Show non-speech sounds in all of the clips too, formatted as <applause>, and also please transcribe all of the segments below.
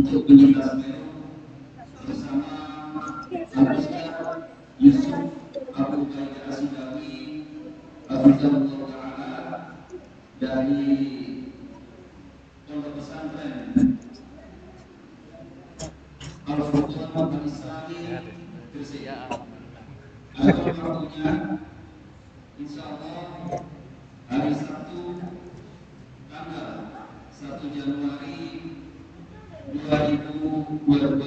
untuk Semeru bersama Abdullah Yusuf Abu Bakar Asidawi Hafizahullah Ta'ala dari Pondok Pesantren Al-Furqan Al-Islami Gresik. Adapun waktunya Insya Allah hari Sabtu tanggal 1 Januari 2022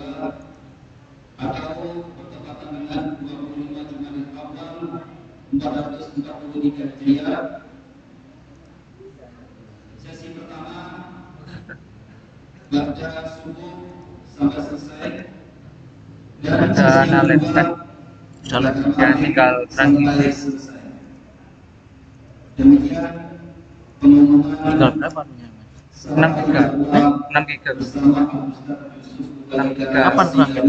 atau bertepatan dengan 25 Jumadil Awal 443 Hijriah. Sesi pertama baca subuh sampai selesai dan Ada sesi yang analis, kedua baca Ya, tinggal sampai translate. selesai. Demikian pengumuman tinggal berapa punya mas? 6 giga. Eh, 6 giga. Bersama Al Ustaz Yusuf 6 giga. Kapan terakhir?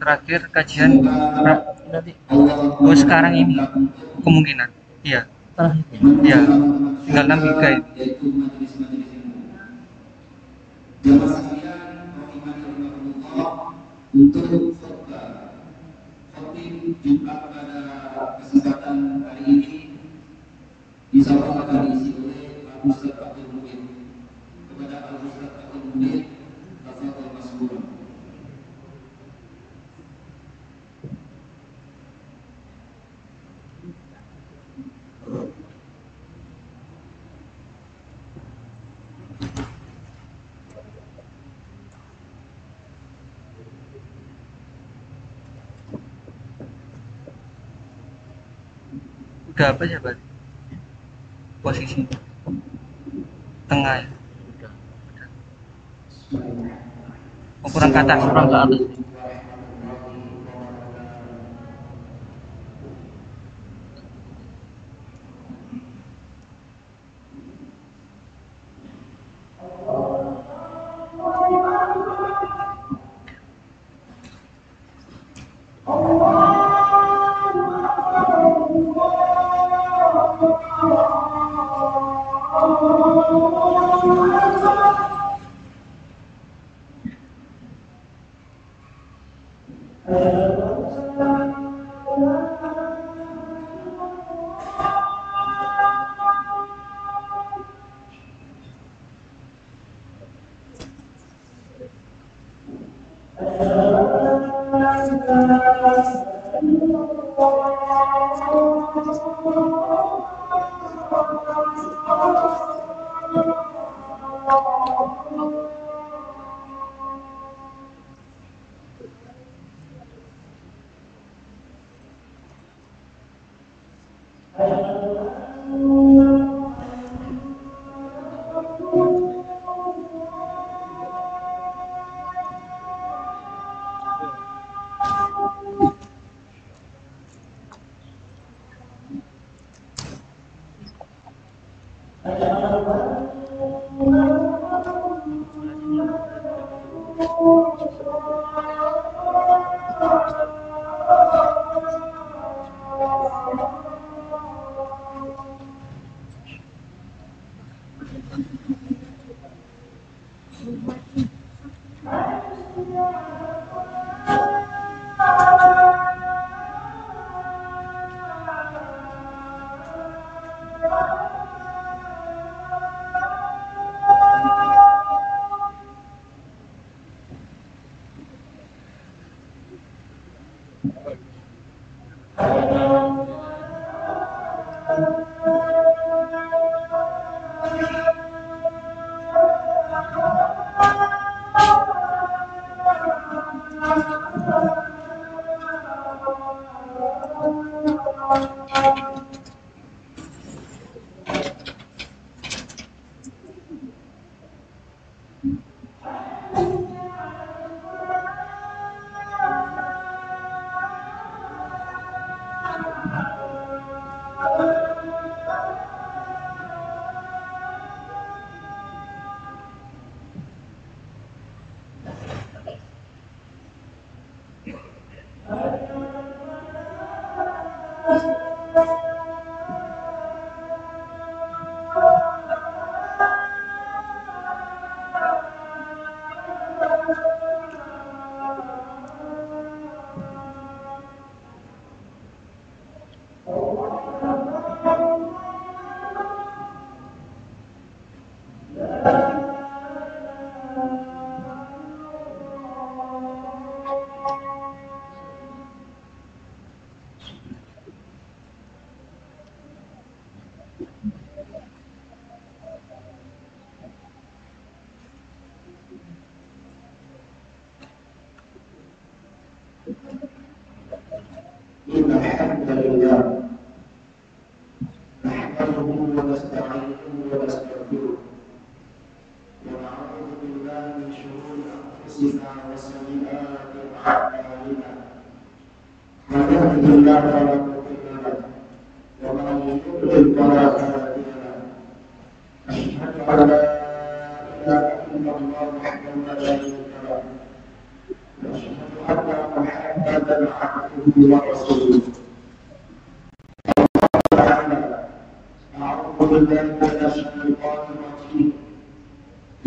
Terakhir kajian Allah oh sekarang ini. Kemungkinan. Iya. Iya, tinggal 6 giga itu. yaitu majelis-majelis ilmu. Jamaah sekalian, rahimani rahimahullah, untuk khutbah khotib Jumat pada kesempatan hari ini. Insya Allah akan diisi oleh Ustaz apa ya Pak? posisi. Tengah ya? Kurang ke atas kurang ke atas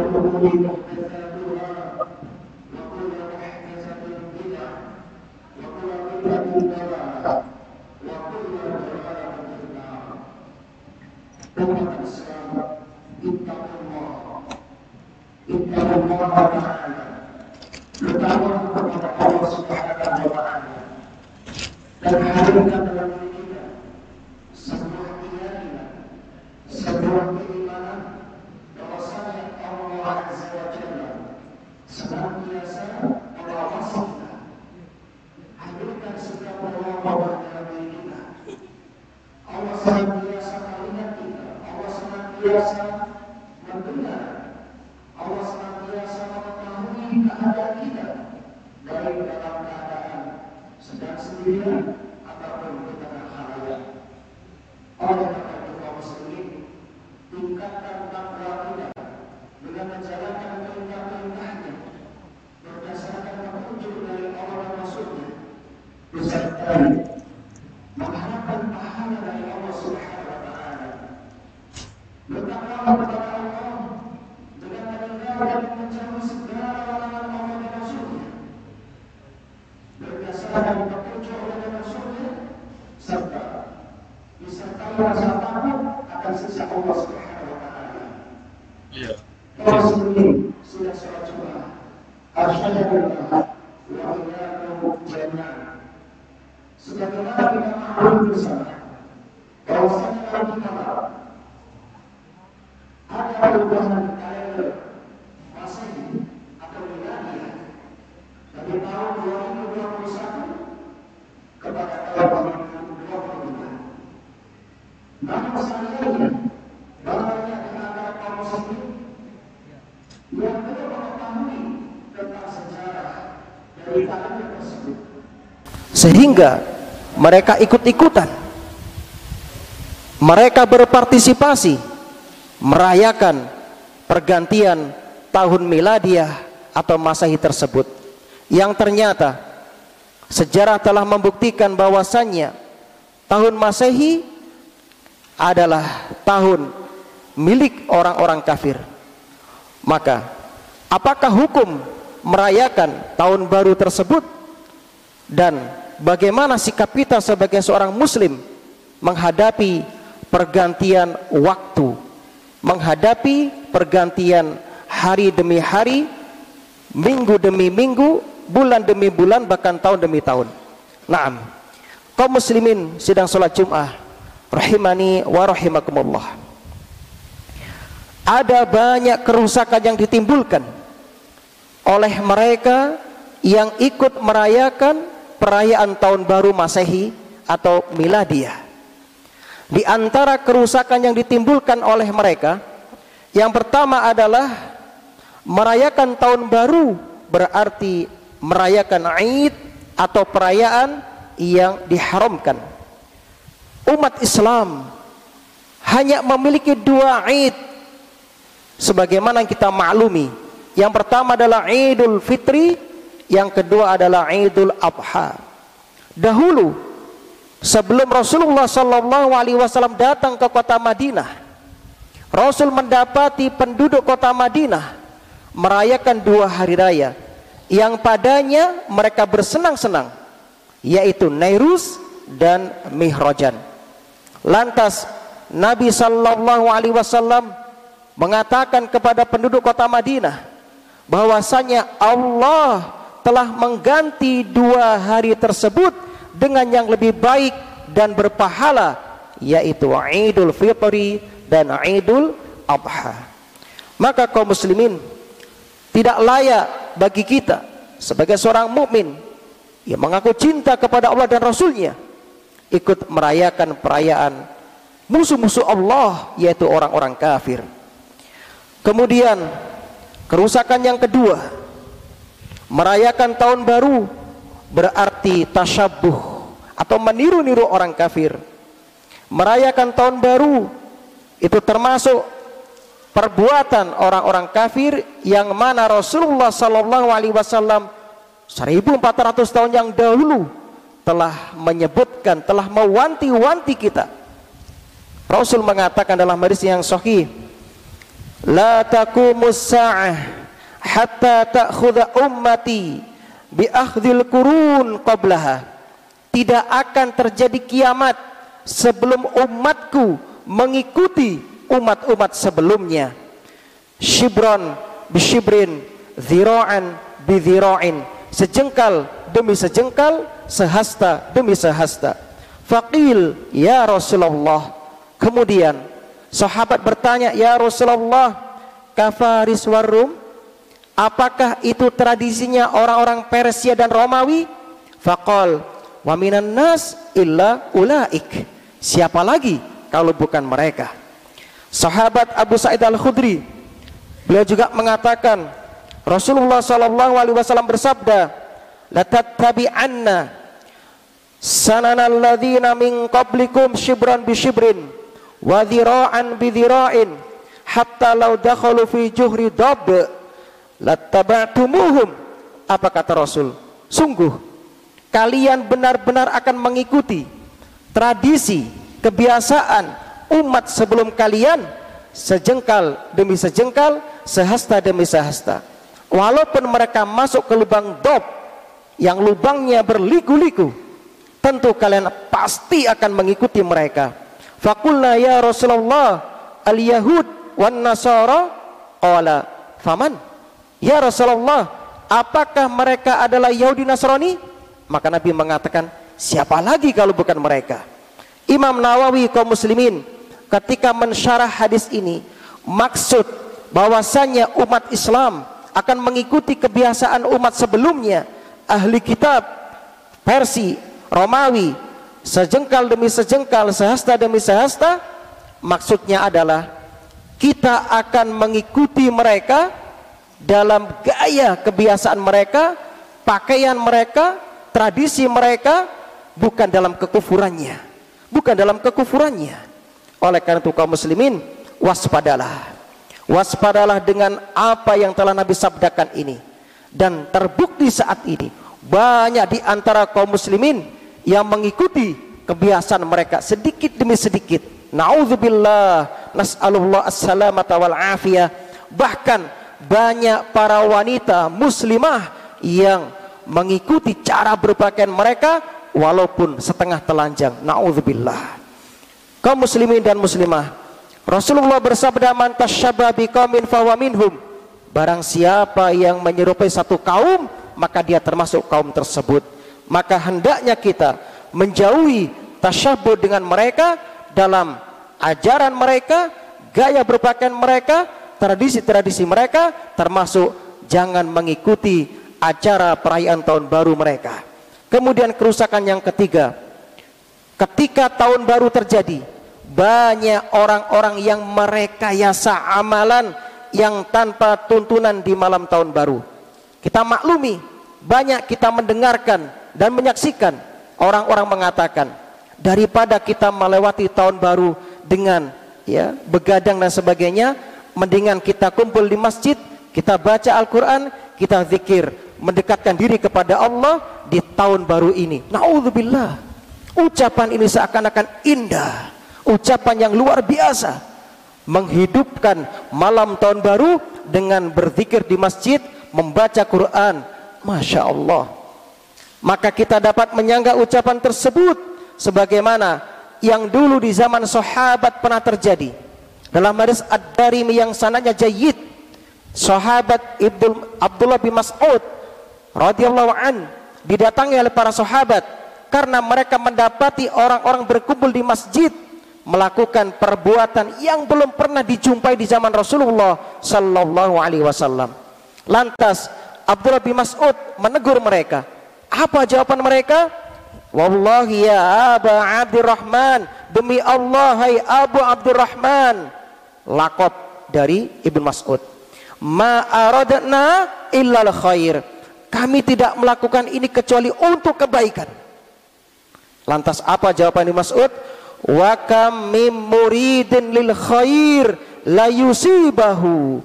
الأمور محدثاتها وكل محدثة بدعة وكل بدعة ضلالة وكل ضلالة في النار أمة الإسلام اتقوا الله اتقوا الله sehingga mereka ikut-ikutan. Mereka berpartisipasi merayakan pergantian tahun miladiah atau masehi tersebut. Yang ternyata sejarah telah membuktikan bahwasannya tahun masehi adalah tahun milik orang-orang kafir maka apakah hukum merayakan tahun baru tersebut? Dan bagaimana sikap kita sebagai seorang muslim menghadapi pergantian waktu? Menghadapi pergantian hari demi hari minggu demi minggu bulan demi bulan bahkan tahun demi tahun. Naam. Kaum muslimin sedang sholat jum'ah. Rahimani wa rahimakumullah ada banyak kerusakan yang ditimbulkan oleh mereka yang ikut merayakan perayaan tahun baru Masehi atau Miladiah. Di antara kerusakan yang ditimbulkan oleh mereka, yang pertama adalah Merayakan tahun baru berarti merayakan Id atau perayaan yang diharamkan. Umat Islam hanya memiliki dua Id sebagaimana kita maklumi. Yang pertama adalah Idul Fitri, yang kedua adalah Idul Adha. Dahulu sebelum Rasulullah sallallahu alaihi wasallam datang ke kota Madinah, Rasul mendapati penduduk kota Madinah merayakan dua hari raya yang padanya mereka bersenang-senang yaitu Nairus dan Mihrajan. Lantas Nabi sallallahu alaihi wasallam mengatakan kepada penduduk kota Madinah bahwasanya Allah telah mengganti dua hari tersebut dengan yang lebih baik dan berpahala yaitu Idul Fitri dan Idul Adha. Maka kaum muslimin tidak layak bagi kita sebagai seorang mukmin yang mengaku cinta kepada Allah dan Rasulnya ikut merayakan perayaan musuh-musuh Allah yaitu orang-orang kafir. Kemudian kerusakan yang kedua merayakan tahun baru berarti tasyabuh atau meniru-niru orang kafir. Merayakan tahun baru itu termasuk perbuatan orang-orang kafir yang mana Rasulullah sallallahu alaihi wasallam 1400 tahun yang dahulu telah menyebutkan, telah mewanti-wanti kita. Rasul mengatakan dalam hadis yang sahih, "La taqumus sa'ah hatta ta'khudha ummati bi akhdhil qurun qablaha." Tidak akan terjadi kiamat sebelum umatku mengikuti umat-umat sebelumnya. Shibron bishibrin zira'an bidhira'in sejengkal demi sejengkal sehasta demi sehasta. Faqil ya Rasulullah. Kemudian sahabat bertanya ya Rasulullah kafaris warum? Apakah itu tradisinya orang-orang Persia dan Romawi? Faqal wa minan nas illa ulaik. Siapa lagi kalau bukan mereka? Sahabat Abu Sa'id Al-Khudri beliau juga mengatakan Rasulullah sallallahu alaihi wasallam bersabda la tattabi'anna sanana alladziina min qablikum shibran bi shibrin wa dhira'an bi dhira'in hatta law dakhalu fi juhri dab lattaba'tumuhum apa kata Rasul sungguh kalian benar-benar akan mengikuti tradisi kebiasaan umat sebelum kalian sejengkal demi sejengkal, sehasta demi sehasta. Walaupun mereka masuk ke lubang dob yang lubangnya berliku-liku, tentu kalian pasti akan mengikuti mereka. Fakulna ya Rasulullah al-Yahud wan Nasara? Qala faman? Ya Rasulullah apakah mereka adalah Yahudi Nasrani? Maka Nabi mengatakan siapa lagi kalau bukan mereka? Imam Nawawi kaum muslimin ketika mensyarah hadis ini maksud bahwasanya umat Islam akan mengikuti kebiasaan umat sebelumnya ahli kitab Persi, Romawi sejengkal demi sejengkal sehasta demi sehasta maksudnya adalah kita akan mengikuti mereka dalam gaya kebiasaan mereka pakaian mereka tradisi mereka bukan dalam kekufurannya bukan dalam kekufurannya oleh karena itu kaum muslimin waspadalah. Waspadalah dengan apa yang telah Nabi sabdakan ini. Dan terbukti saat ini banyak di antara kaum muslimin yang mengikuti kebiasaan mereka sedikit demi sedikit. Nauzubillah, nas'alullah as-salamata wal afiyah. Bahkan banyak para wanita muslimah yang mengikuti cara berpakaian mereka walaupun setengah telanjang. Nauzubillah kaum muslimin dan muslimah Rasulullah bersabda man tasyabba biqaumin fahuwa minhum barang siapa yang menyerupai satu kaum maka dia termasuk kaum tersebut maka hendaknya kita menjauhi tasyabbuh dengan mereka dalam ajaran mereka gaya berpakaian mereka tradisi-tradisi mereka termasuk jangan mengikuti acara perayaan tahun baru mereka kemudian kerusakan yang ketiga ketika tahun baru terjadi banyak orang-orang yang merekayasa amalan yang tanpa tuntunan di malam tahun baru. Kita maklumi, banyak kita mendengarkan dan menyaksikan orang-orang mengatakan daripada kita melewati tahun baru dengan ya begadang dan sebagainya, mendingan kita kumpul di masjid, kita baca Al-Qur'an, kita zikir, mendekatkan diri kepada Allah di tahun baru ini. Nauzubillah. Ucapan ini seakan-akan indah, ucapan yang luar biasa, menghidupkan malam tahun baru dengan berzikir di masjid, membaca Quran. Masya Allah. Maka kita dapat menyangga ucapan tersebut sebagaimana yang dulu di zaman sahabat pernah terjadi. Dalam hadis Ad-Darimi yang sananya jayid, sahabat Ibnu Abdullah bin Mas'ud radhiyallahu an didatangi oleh para sahabat karena mereka mendapati orang-orang berkumpul di masjid melakukan perbuatan yang belum pernah dijumpai di zaman Rasulullah sallallahu alaihi wasallam. Lantas Abdullah bin Mas'ud menegur mereka. Apa jawaban mereka? Wallahi ya Aba Abdurrahman, demi Allah hai Abu Abdurrahman. Lakop dari Ibn Mas'ud. Ma aradna illal khair. Kami tidak melakukan ini kecuali untuk kebaikan. Lantas apa jawaban Ibnu Mas'ud? Wa kam mim muridin lil khair la yusibahu.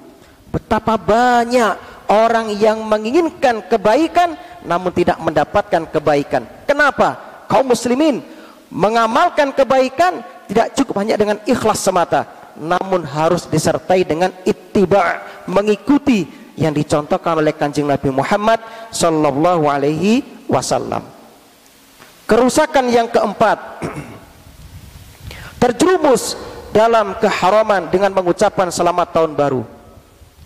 Betapa banyak orang yang menginginkan kebaikan namun tidak mendapatkan kebaikan. Kenapa? Kaum muslimin mengamalkan kebaikan tidak cukup hanya dengan ikhlas semata, namun harus disertai dengan ittiba, mengikuti yang dicontohkan oleh Kanjeng Nabi Muhammad sallallahu alaihi wasallam. Kerusakan yang keempat <clears throat> terjerumus dalam keharaman dengan mengucapkan selamat tahun baru.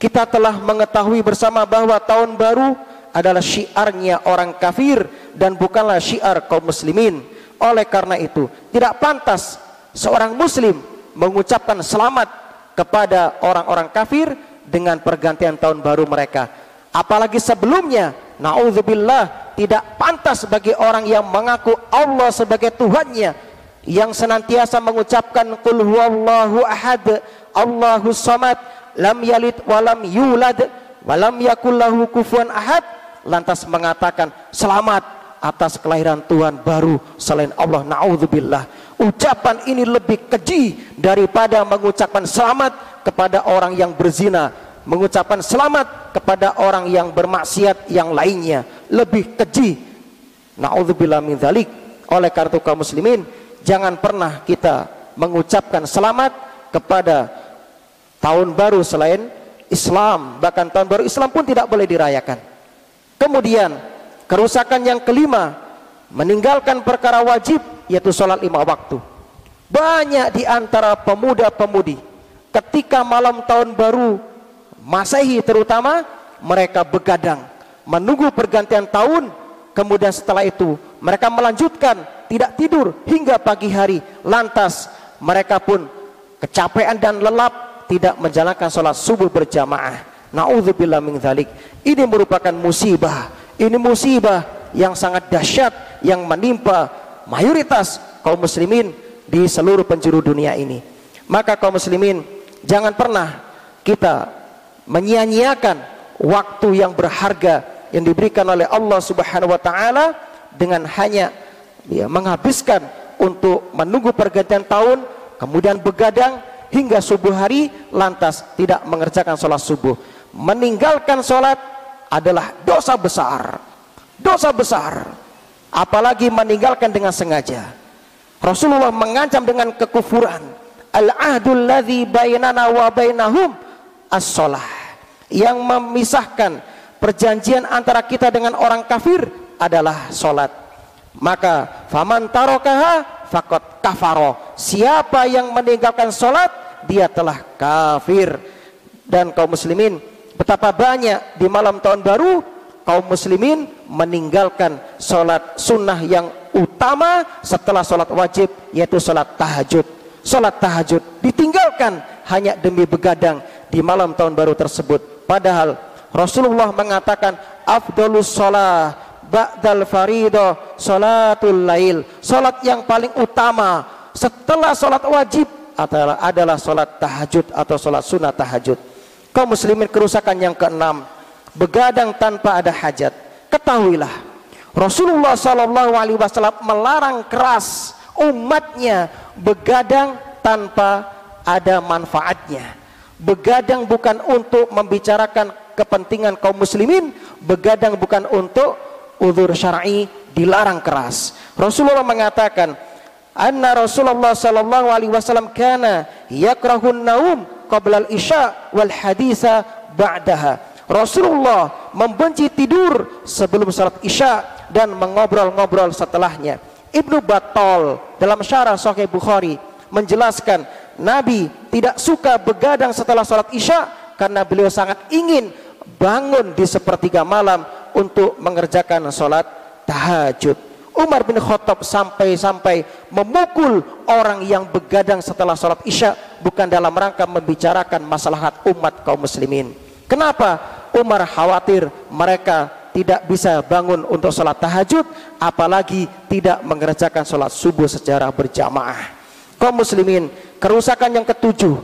Kita telah mengetahui bersama bahwa tahun baru adalah syiarnya orang kafir dan bukanlah syiar kaum muslimin. Oleh karena itu, tidak pantas seorang muslim mengucapkan selamat kepada orang-orang kafir dengan pergantian tahun baru mereka. Apalagi sebelumnya, naudzubillah tidak pantas bagi orang yang mengaku Allah sebagai Tuhannya yang senantiasa mengucapkan qul huwallahu ahad Allahu samad lam yalid walam yulad walam yakul lahu kufuwan ahad lantas mengatakan selamat atas kelahiran Tuhan baru selain Allah. Naudzubillah. Ucapan ini lebih keji daripada mengucapkan selamat kepada orang yang berzina. Mengucapkan selamat kepada orang yang bermaksiat yang lainnya. Lebih keji. Naudzubillah min dzalik oleh kartu kaum muslimin jangan pernah kita mengucapkan selamat kepada tahun baru selain Islam. Bahkan tahun baru Islam pun tidak boleh dirayakan kemudian kerusakan yang kelima meninggalkan perkara wajib yaitu sholat lima waktu. Banyak di antara pemuda-pemudi ketika malam tahun baru Masehi terutama mereka begadang menunggu pergantian tahun. Kemudian setelah itu mereka melanjutkan tidak tidur hingga pagi hari. Lantas mereka pun kecapean dan lelap tidak menjalankan sholat subuh berjamaah naudzubillah min dzalik ini merupakan musibah. Ini musibah yang sangat dahsyat yang menimpa mayoritas kaum muslimin di seluruh penjuru dunia ini. Maka kaum muslimin jangan pernah kita menyia-nyiakan waktu yang berharga yang diberikan oleh Allah Subhanahu wa taala dengan hanya ya, menghabiskan untuk menunggu pergantian tahun kemudian begadang hingga subuh hari lantas tidak mengerjakan sholat subuh meninggalkan sholat adalah dosa besar. Dosa besar. Apalagi meninggalkan dengan sengaja. Rasulullah mengancam dengan kekufuran. Al-ahdul ladzi bainana wa bainahum as-shalah yang memisahkan perjanjian antara kita dengan orang kafir adalah solat maka faman tarokaha fakot kafaro. Siapa yang meninggalkan solat dia telah kafir. Dan kaum muslimin betapa banyak di malam tahun baru kaum muslimin meninggalkan solat sunnah yang utama setelah solat wajib yaitu solat tahajud solat tahajud ditinggalkan hanya demi begadang di malam tahun baru tersebut Padahal Rasulullah mengatakan afdalus shalah ba'dal farido salatul lail. Salat yang paling utama setelah salat wajib adalah adalah salat tahajud atau salat sunat tahajud. Kaum muslimin kerusakan yang keenam, begadang tanpa ada hajat. Ketahuilah, Rasulullah Shallallahu Alaihi Wasallam melarang keras umatnya begadang tanpa ada manfaatnya. Begadang bukan untuk membicarakan kepentingan kaum muslimin, begadang bukan untuk uzur syar'i dilarang keras. Rasulullah mengatakan, anna Rasulullah sallallahu alaihi wasallam kana yakrahun naum qabla al-isya wal haditha ba'daha. Rasulullah membenci tidur sebelum salat isya dan mengobrol-ngobrol setelahnya. Ibnu Battal dalam syarah Sahih Bukhari menjelaskan Nabi tidak suka begadang setelah salat isya karena beliau sangat ingin bangun di sepertiga malam untuk mengerjakan salat tahajud. Umar bin Khattab sampai-sampai memukul orang yang begadang setelah sholat isya bukan dalam rangka membicarakan masalah umat kaum muslimin. Kenapa? Umar khawatir mereka tidak bisa bangun untuk sholat tahajud apalagi tidak mengerjakan sholat subuh secara berjamaah. Kaum muslimin, kerusakan yang ketujuh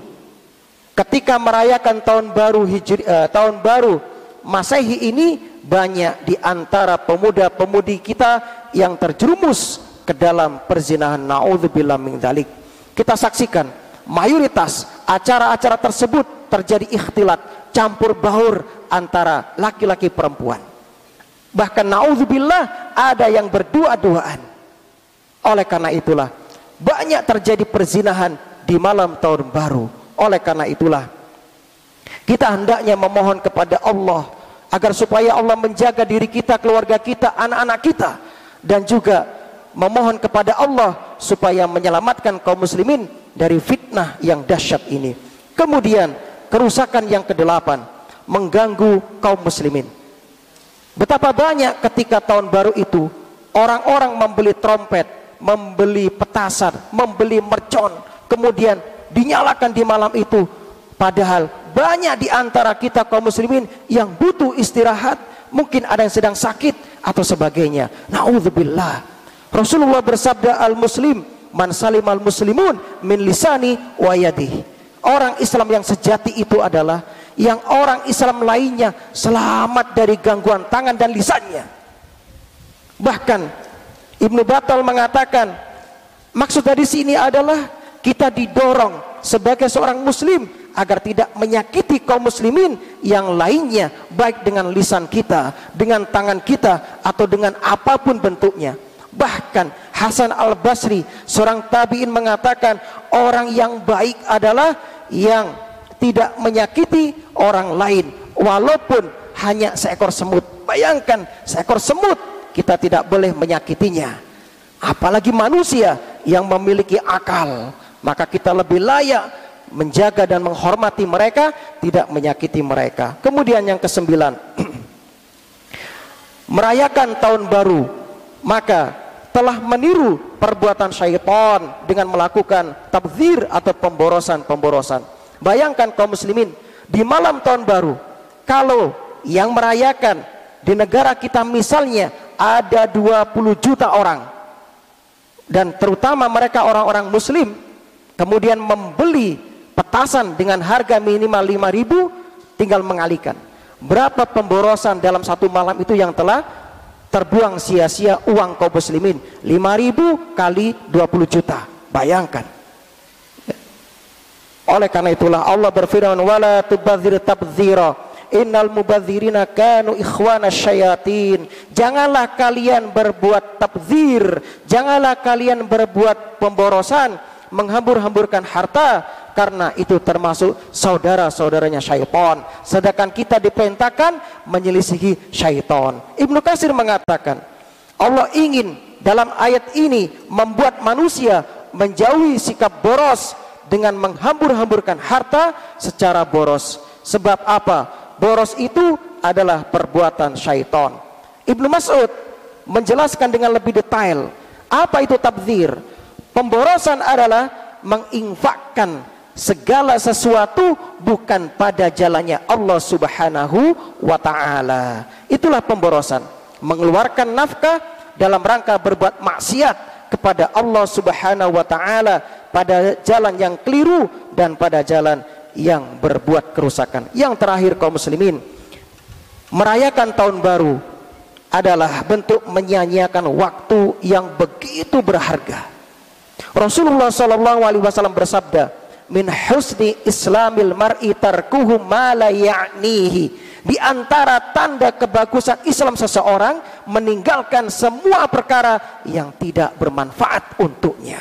ketika merayakan tahun baru hijri, eh, tahun baru Masehi ini banyak di antara pemuda-pemudi kita yang terjerumus ke dalam perzinahan naudzubillah min. Kita saksikan mayoritas acara-acara tersebut terjadi ikhtilat, campur baur antara laki-laki perempuan. Bahkan naudzubillah ada yang berdua-duaan. Oleh karena itulah banyak terjadi perzinahan di malam tahun baru. Oleh karena itulah kita hendaknya memohon kepada Allah agar supaya Allah menjaga diri kita, keluarga kita, anak-anak kita dan juga memohon kepada Allah supaya menyelamatkan kaum muslimin dari fitnah yang dahsyat ini. Kemudian kerusakan yang kedelapan mengganggu kaum muslimin. Betapa banyak ketika tahun baru itu orang-orang membeli trompet, membeli petasan, membeli mercon, kemudian dinyalakan di malam itu padahal banyak di antara kita kaum muslimin yang butuh istirahat, mungkin ada yang sedang sakit atau sebagainya. Nauzubillah. Rasulullah bersabda al-muslim man salim al-muslimun min lisani wa yadihi. Orang Islam yang sejati itu adalah yang orang Islam lainnya selamat dari gangguan tangan dan lisannya. Bahkan Ibnu Batal mengatakan maksud dari sini adalah kita didorong sebagai seorang muslim agar tidak menyakiti kaum muslimin yang lainnya baik dengan lisan kita, dengan tangan kita atau dengan apa pun bentuknya. Bahkan Hasan Al-Basri seorang tabi'in mengatakan orang yang baik adalah yang tidak menyakiti orang lain walaupun hanya seekor semut. Bayangkan seekor semut kita tidak boleh menyakitinya. Apalagi manusia yang memiliki akal, maka kita lebih layak menjaga dan menghormati mereka, tidak menyakiti mereka. Kemudian yang kesembilan, <clears throat> merayakan tahun baru, maka telah meniru perbuatan syaitan dengan melakukan tabzir atau pemborosan-pemborosan. Bayangkan kaum muslimin di malam tahun baru, kalau yang merayakan di negara kita misalnya ada 20 juta orang dan terutama mereka orang-orang muslim kemudian membeli petasan dengan harga minimal 5000 tinggal mengalihkan berapa pemborosan dalam satu malam itu yang telah terbuang sia-sia uang kaum muslimin. 5000 kali 20 juta. Bayangkan. Oleh karena itulah Allah berfirman wala tubadzir tabdzira innal mubadzirina kanu ikhwana syayatin. Janganlah kalian berbuat tabzir janganlah kalian berbuat pemborosan menghambur-hamburkan harta karena itu termasuk saudara-saudaranya syaitan. Sedangkan kita diperintahkan menyelisihi syaitan. Ibnu Kasir mengatakan Allah ingin dalam ayat ini membuat manusia menjauhi sikap boros dengan menghambur-hamburkan harta secara boros. Sebab apa? Boros itu adalah perbuatan syaitan. Ibnu Mas'ud menjelaskan dengan lebih detail apa itu tabzir. Pemborosan adalah menginfakkan segala sesuatu bukan pada jalannya Allah Subhanahu wa taala. Itulah pemborosan, mengeluarkan nafkah dalam rangka berbuat maksiat kepada Allah Subhanahu wa taala pada jalan yang keliru dan pada jalan yang berbuat kerusakan. Yang terakhir kaum muslimin, merayakan tahun baru adalah bentuk menyanyiakan waktu yang begitu berharga. Rasulullah Shallallahu Alaihi Wasallam bersabda, "Min husni Islamil mar'i tarkuhu ma la ya'nihi." Di antara tanda kebagusan Islam seseorang meninggalkan semua perkara yang tidak bermanfaat untuknya.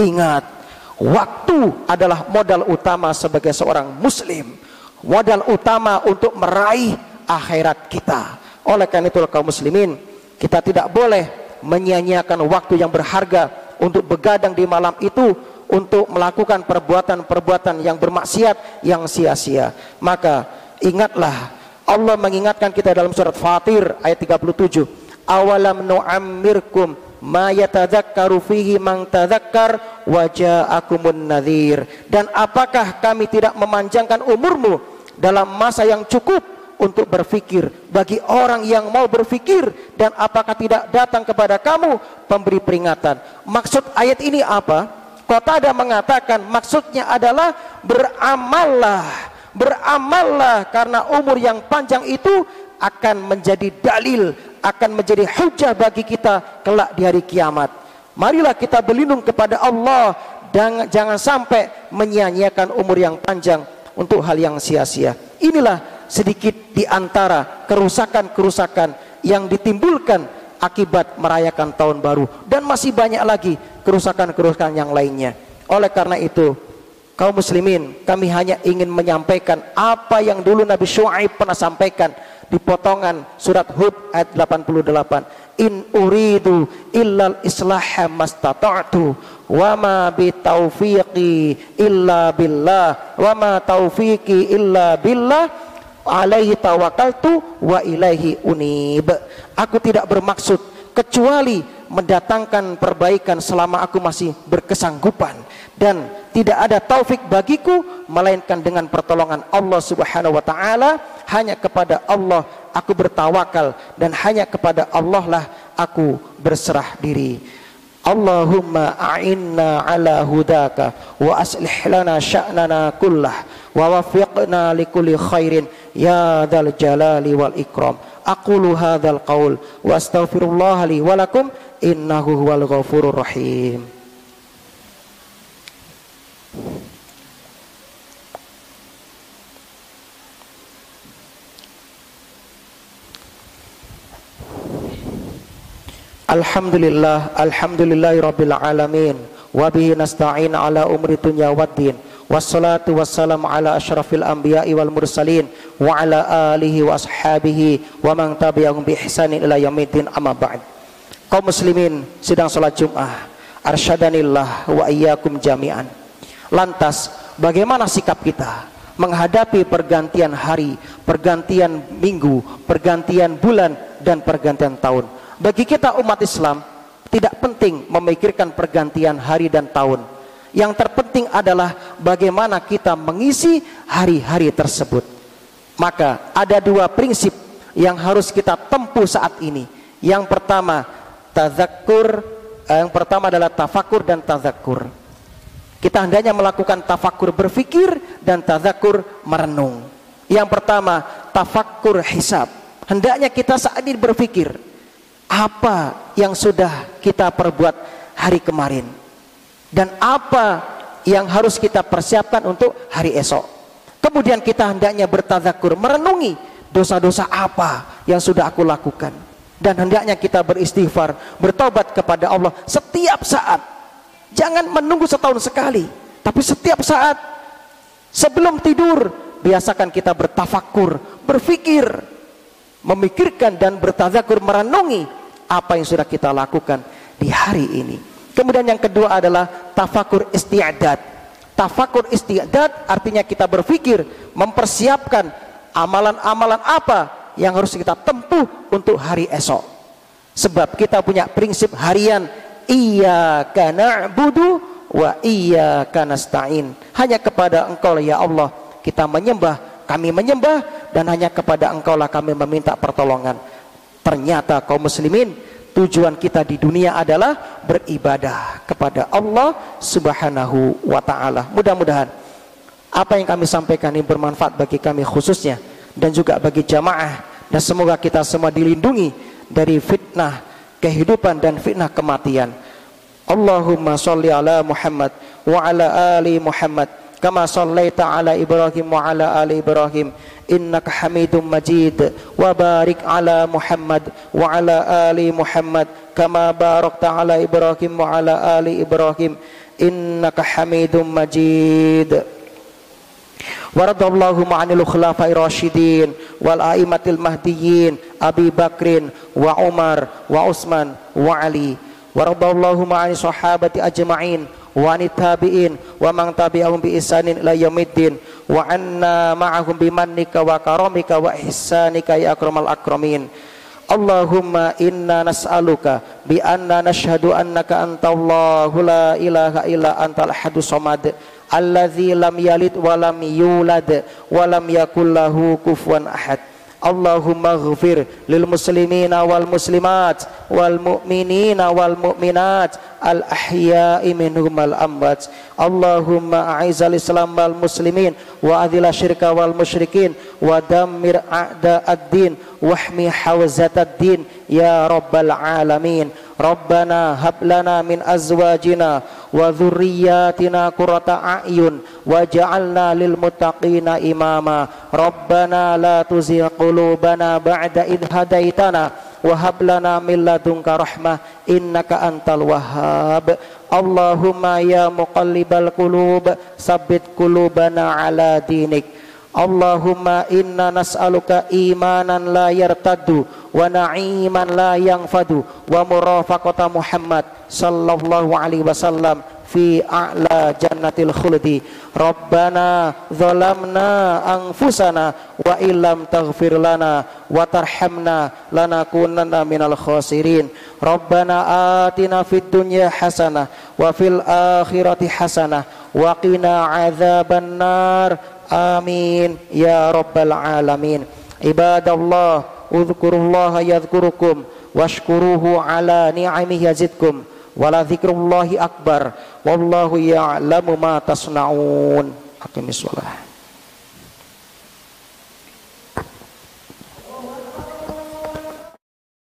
Ingat, waktu adalah modal utama sebagai seorang muslim. Modal utama untuk meraih akhirat kita. Oleh karena itu kaum muslimin, kita tidak boleh menyia-nyiakan waktu yang berharga untuk begadang di malam itu untuk melakukan perbuatan-perbuatan yang bermaksiat yang sia-sia. Maka ingatlah Allah mengingatkan kita dalam surat Fatir ayat 37. Awalam nu'ammirkum ma yatadzakkaru fihi man tadzakkar wa ja'akumun nadhir. Dan apakah kami tidak memanjangkan umurmu dalam masa yang cukup untuk berfikir bagi orang yang mau berfikir dan apakah tidak datang kepada kamu pemberi peringatan maksud ayat ini apa kota ada mengatakan maksudnya adalah beramallah beramallah karena umur yang panjang itu akan menjadi dalil akan menjadi hujah bagi kita kelak di hari kiamat. Marilah kita berlindung kepada Allah. Dan jangan sampai menyia-nyiakan umur yang panjang untuk hal yang sia-sia. Inilah sedikit di antara kerusakan-kerusakan yang ditimbulkan akibat merayakan tahun baru dan masih banyak lagi kerusakan-kerusakan yang lainnya. Oleh karena itu, kaum muslimin, kami hanya ingin menyampaikan apa yang dulu Nabi Shu'aib pernah sampaikan di potongan surat Hud ayat 88. In uridu illal islaha mastata'tu wa ma illa billah wa ma taufiqi illa billah alaihi tawakaltu wa ilaihi unib. Aku tidak bermaksud kecuali mendatangkan perbaikan selama aku masih berkesanggupan. Dan tidak ada taufik bagiku melainkan dengan pertolongan Allah Subhanahu wa taala. Hanya kepada Allah aku bertawakal dan hanya kepada Allah lah aku berserah diri. Allahumma a'inna ala hudaka wa aslih lana sya'nana kullah wa wafiqna likulli khairin ya dzal jalali wal ikram aqulu hadzal qaul wa astaghfirullah li wa lakum innahu huwal ghafurur rahim Alhamdulillah, alhamdulillahi rabbil alamin. Wa nasta'in ala umri dunya waddin. Wassalatu wassalamu ala asyrafil anbiya'i wal mursalin wa ala alihi wa ashabihi wa man tabi'ahum bi ihsanin ila yaumiddin amma ba'd. Kaum muslimin sedang salat Jumat. Arsyadanillah wa iyyakum jami'an. Lantas, bagaimana sikap kita menghadapi pergantian hari, pergantian minggu, pergantian bulan dan pergantian tahun? Bagi kita umat Islam tidak penting memikirkan pergantian hari dan tahun. Yang terpenting adalah bagaimana kita mengisi hari-hari tersebut. Maka ada dua prinsip yang harus kita tempuh saat ini. Yang pertama, tazakkur. Eh, yang pertama adalah tafakur dan tazakur. Kita hendaknya melakukan tafakur berfikir dan tazakur merenung. Yang pertama, tafakur hisab. Hendaknya kita saat ini berfikir, apa yang sudah kita perbuat hari kemarin dan apa yang harus kita persiapkan untuk hari esok. Kemudian kita hendaknya bertazakur, merenungi dosa-dosa apa yang sudah aku lakukan. Dan hendaknya kita beristighfar, bertobat kepada Allah setiap saat. Jangan menunggu setahun sekali, tapi setiap saat sebelum tidur biasakan kita bertafakur, berfikir memikirkan dan bertazakur merenungi apa yang sudah kita lakukan di hari ini. Kemudian yang kedua adalah tafakur istiadat. Tafakur istiadat artinya kita berpikir mempersiapkan amalan-amalan apa yang harus kita tempuh untuk hari esok. Sebab kita punya prinsip harian iya karena budu wa iya karena stain. Hanya kepada Engkau ya Allah kita menyembah, kami menyembah dan hanya kepada Engkau lah kami meminta pertolongan. Ternyata kaum muslimin tujuan kita di dunia adalah beribadah kepada Allah Subhanahu wa taala. Mudah-mudahan apa yang kami sampaikan ini bermanfaat bagi kami khususnya dan juga bagi jamaah dan semoga kita semua dilindungi dari fitnah kehidupan dan fitnah kematian. Allahumma salli ala Muhammad wa ala ali Muhammad kama sallaita ala Ibrahim wa ala ali Ibrahim innaka Hamidum Majid wa barik ala Muhammad wa ala ali Muhammad kama barakta ala Ibrahim wa ala ali Ibrahim innaka Hamidum Majid ورضى اللهم عن الخلفاء الراشدين والأئمة المهديين أبي بكر وعمر وعثمان وعلي ورضى اللهم عن الصحابة أجمعين wa tabi'in wa man tabi'ahum bi isanin la yaumiddin wa anna ma'ahum bi mannika wa karamika wa ihsanika ya akramal akramin Allahumma inna nas'aluka bi anna nashhadu annaka antallahu la ilaha illa antal hadu samad alladhi lam yalid wa lam yulad wa lam yakul lahu kufuwan ahad. Allahumma ghafir lil muslimina wal muslimat wal mu'minina wal mu'minat al ahya'i minhum al amwat. Allahumma a'izal islam wal muslimin wa adhila syirka wal musyrikin wa dammir a'da ad-din wahmi hawzat ad-din. Ya rabbal alamin Rabbana hab lana min azwajina wa dhurriyyatina qurrata a'yun waj'alna lil muttaqina imama. Rabbana la tuzigh qulubana ba'da id hadaitana wa hab lana min ladunka rahmah innaka antal wahhab. Allahumma ya muqallibal qulub. Sabbit qulubana ala dinik. Allahumma inna nas'aluka imanan la yartaddu. Wa na'iman la yanfadu. Wa murafaqata Muhammad sallallahu alaihi wasallam fi a'la jannatil khuldi Rabbana zalamna anfusana wa illam taghfir lana wa tarhamna lanakunanna minal khasirin Rabbana atina fid dunya hasanah wa fil akhirati hasanah wa qina adzaban nar Amin ya rabbal alamin. Ibadallah, udhkurullaha yadhkurukum washkuruhu ala ni'amihi yazidkum. Wala dzikrullahi akbar. Wallahu ya'lamu ma tasna'un. Aqimis shalah.